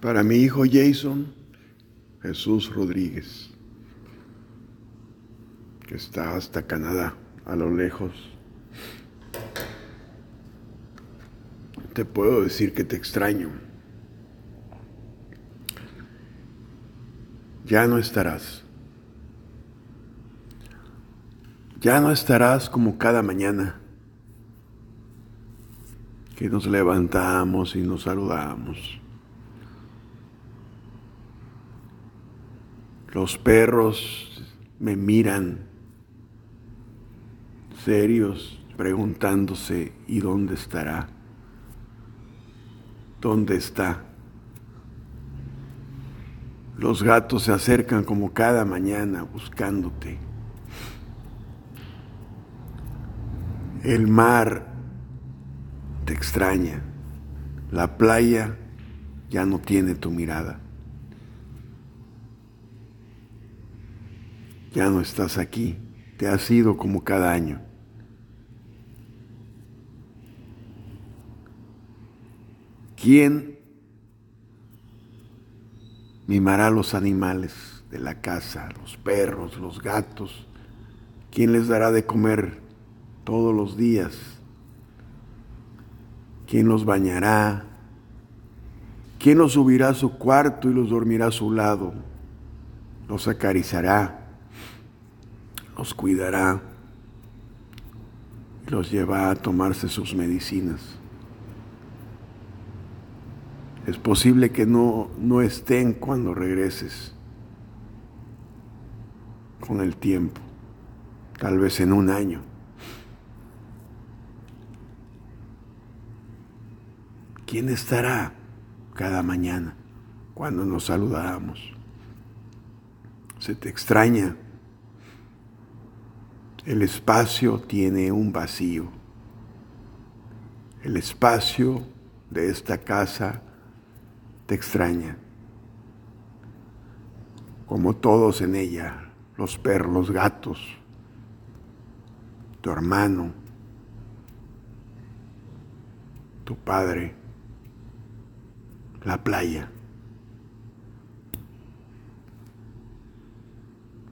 Para mi hijo Jason, Jesús Rodríguez, que está hasta Canadá, a lo lejos. Te puedo decir que te extraño. Ya no estarás. Ya no estarás como cada mañana que nos levantamos y nos saludamos. Los perros me miran serios preguntándose ¿y dónde estará? ¿Dónde está? Los gatos se acercan como cada mañana buscándote. El mar te extraña. La playa ya no tiene tu mirada. Ya no estás aquí. Te has ido como cada año. ¿Quién mimará a los animales de la casa, los perros, los gatos? ¿Quién les dará de comer todos los días? ¿Quién los bañará? ¿Quién los subirá a su cuarto y los dormirá a su lado? Los acariciará, los cuidará, y los lleva a tomarse sus medicinas. Es posible que no, no estén cuando regreses con el tiempo, tal vez en un año. ¿Quién estará cada mañana cuando nos saludamos? Se te extraña. El espacio tiene un vacío. El espacio de esta casa te extraña, como todos en ella, los perros, los gatos, tu hermano, tu padre, la playa.